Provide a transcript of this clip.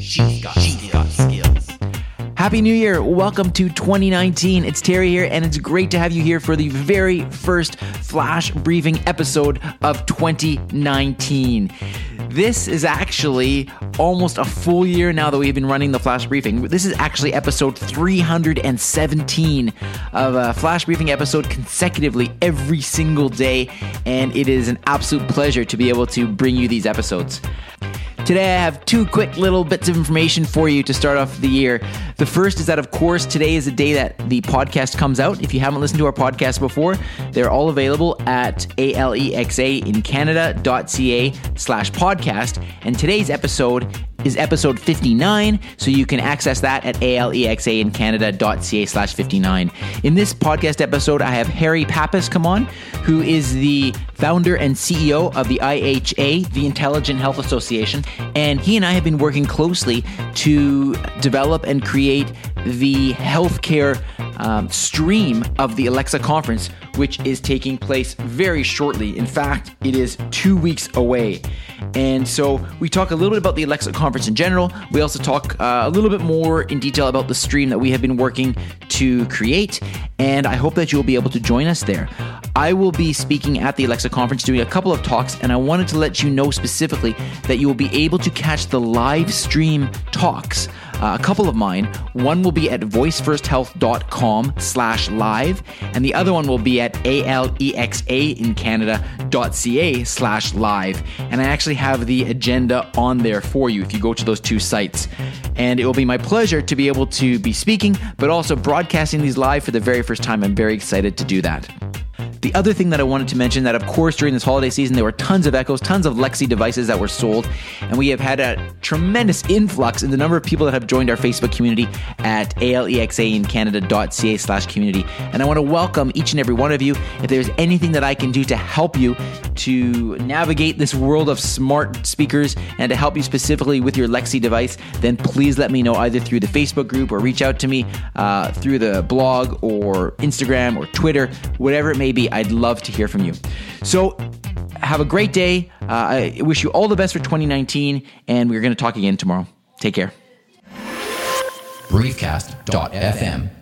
She's got, she's got skills. Happy New Year! Welcome to 2019. It's Terry here, and it's great to have you here for the very first flash briefing episode of 2019. This is actually almost a full year now that we've been running the flash briefing. This is actually episode 317 of a flash briefing episode consecutively every single day, and it is an absolute pleasure to be able to bring you these episodes. Today, I have two quick little bits of information for you to start off the year. The first is that, of course, today is the day that the podcast comes out. If you haven't listened to our podcast before, they're all available at alexa in Canada.ca slash podcast. And today's episode is episode 59, so you can access that at alexaincanada.ca slash 59. In this podcast episode, I have Harry Pappas come on, who is the founder and CEO of the IHA, the Intelligent Health Association, and he and I have been working closely to develop and create the healthcare um, stream of the Alexa conference, which is taking place very shortly. In fact, it is two weeks away. And so we talk a little bit about the Alexa conference in general. We also talk uh, a little bit more in detail about the stream that we have been working to create. And I hope that you'll be able to join us there. I will be speaking at the Alexa conference doing a couple of talks, and I wanted to let you know specifically that you will be able to catch the live stream talks uh, a couple of mine. One will be at voicefirst.health.com slash live, and the other one will be at alexa in Canada.ca slash live. And I actually have the agenda on there for you if you go to those two sites. And it will be my pleasure to be able to be speaking, but also broadcasting these live for the very first time. I'm very excited to do that. The other thing that I wanted to mention that, of course, during this holiday season, there were tons of Echoes, tons of Alexa devices that were sold, and we have had a tremendous influx in the number of people that have joined our Facebook community at alexaincanada.ca slash community. And I want to welcome each and every one of you. If there's anything that I can do to help you to navigate this world of smart speakers and to help you specifically with your Alexa device, then please let me know either through the Facebook group or reach out to me uh, through the blog or Instagram or Twitter, whatever it may be. I'd love to hear from you. So, have a great day. Uh, I wish you all the best for 2019, and we're going to talk again tomorrow. Take care. Briefcast.fm